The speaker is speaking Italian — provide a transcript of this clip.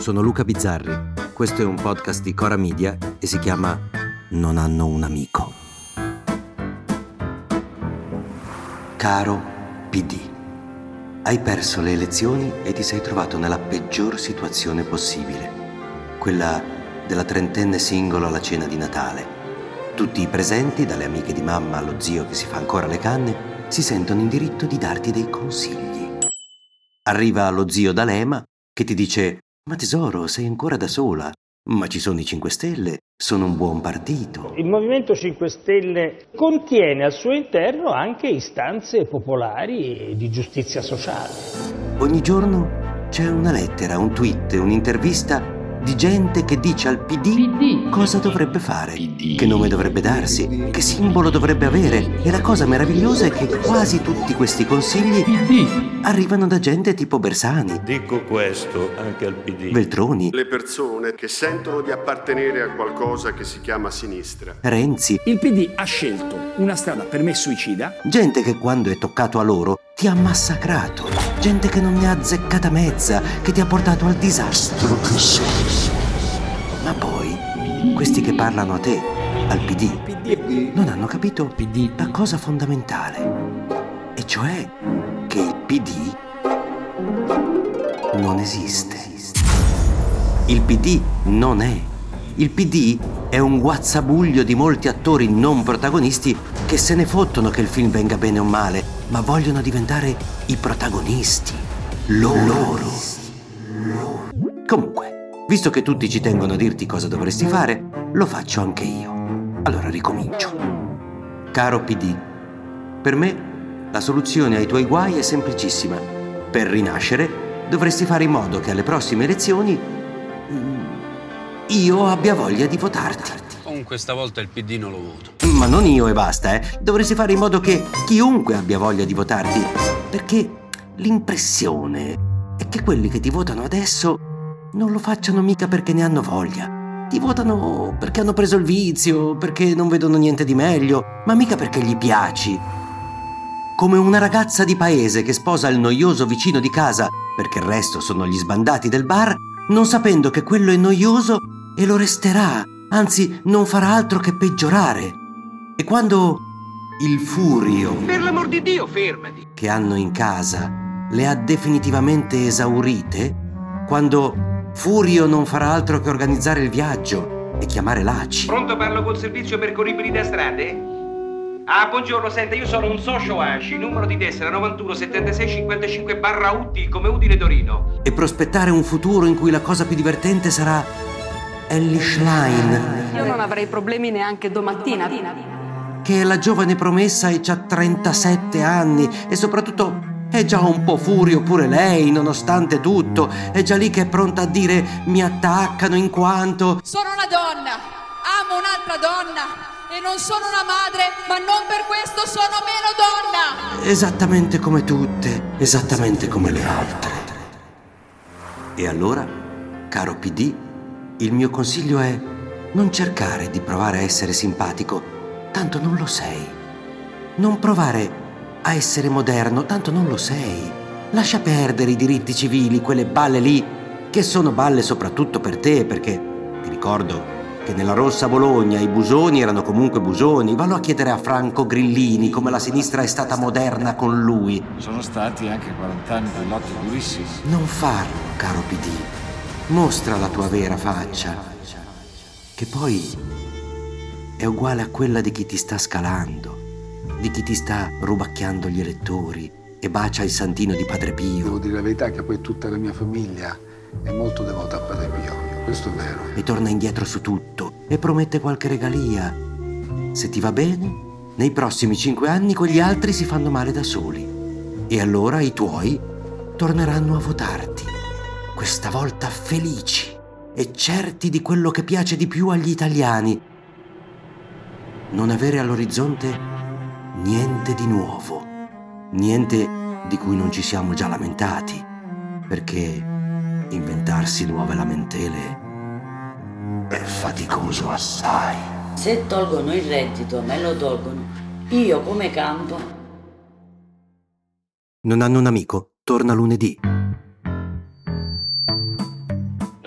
sono Luca Bizzarri. Questo è un podcast di Cora Media e si chiama Non hanno un amico. Caro PD, hai perso le elezioni e ti sei trovato nella peggior situazione possibile, quella della trentenne singolo alla cena di Natale. Tutti i presenti, dalle amiche di mamma allo zio che si fa ancora le canne, si sentono in diritto di darti dei consigli. Arriva lo zio D'Alema che ti dice ma tesoro, sei ancora da sola. Ma ci sono i 5 Stelle, sono un buon partito. Il Movimento 5 Stelle contiene al suo interno anche istanze popolari e di giustizia sociale. Ogni giorno c'è una lettera, un tweet, un'intervista di gente che dice al PD, PD. cosa dovrebbe fare, PD. che nome dovrebbe darsi, che simbolo dovrebbe avere. E la cosa meravigliosa è che quasi tutti questi consigli PD. arrivano da gente tipo Bersani. Dico questo anche al PD. Veltroni. Le persone che sentono di appartenere a qualcosa che si chiama sinistra. Renzi. Il PD ha scelto una strada per me suicida. Gente che quando è toccato a loro ti ha massacrato. Gente che non ne ha azzeccata mezza, che ti ha portato al disastro. Ma poi, questi che parlano a te, al PD, non hanno capito la cosa fondamentale. E cioè che il PD non esiste. Il PD non è. Il PD è un guazzabuglio di molti attori non protagonisti che se ne fottono che il film venga bene o male ma vogliono diventare i protagonisti. Loro. Comunque, visto che tutti ci tengono a dirti cosa dovresti fare, lo faccio anche io. Allora ricomincio. Caro PD, per me la soluzione ai tuoi guai è semplicissima. Per rinascere dovresti fare in modo che alle prossime elezioni mm, io abbia voglia di votarti. Comunque stavolta il PD non lo voto. Ma non io e basta, eh. Dovresti fare in modo che chiunque abbia voglia di votarti. Perché l'impressione è che quelli che ti votano adesso non lo facciano mica perché ne hanno voglia. Ti votano perché hanno preso il vizio, perché non vedono niente di meglio, ma mica perché gli piaci. Come una ragazza di paese che sposa il noioso vicino di casa perché il resto sono gli sbandati del bar, non sapendo che quello è noioso e lo resterà anzi non farà altro che peggiorare. E quando il furio... Per l'amor di Dio, fermati! ...che hanno in casa le ha definitivamente esaurite, quando Furio non farà altro che organizzare il viaggio e chiamare l'ACI. Pronto parlo col servizio percorribili da strade? Ah, buongiorno, senta, io sono un socio ACI, numero di tessera 91 76 55 barra UTI come Udine Torino. E prospettare un futuro in cui la cosa più divertente sarà Ellie Schlein. Io non avrei problemi neanche domattina. Che è la giovane promessa e ha 37 anni e soprattutto è già un po' furio pure lei, nonostante tutto. È già lì che è pronta a dire mi attaccano in quanto... Sono una donna, amo un'altra donna e non sono una madre, ma non per questo sono meno donna. Esattamente come tutte, esattamente come le altre. E allora, caro PD, il mio consiglio è non cercare di provare a essere simpatico, tanto non lo sei. Non provare a essere moderno, tanto non lo sei. Lascia perdere i diritti civili, quelle balle lì, che sono balle soprattutto per te, perché ti ricordo che nella rossa Bologna i busoni erano comunque busoni. Vallo a chiedere a Franco Grillini come la sinistra è stata moderna con lui. Sono stati anche 40 anni di lotte durissime. Non farlo, caro PD. Mostra la tua vera faccia, che poi è uguale a quella di chi ti sta scalando, di chi ti sta rubacchiando gli elettori e bacia il santino di Padre Pio. Devo dire la verità che poi tutta la mia famiglia è molto devota a Padre Pio, questo è vero. E torna indietro su tutto e promette qualche regalia. Se ti va bene, nei prossimi cinque anni quegli altri si fanno male da soli. E allora i tuoi torneranno a votarti questa volta felici e certi di quello che piace di più agli italiani. Non avere all'orizzonte niente di nuovo, niente di cui non ci siamo già lamentati, perché inventarsi nuove lamentele è faticoso assai. Se tolgono il reddito, me lo tolgono. Io come campo. Non hanno un amico, torna lunedì.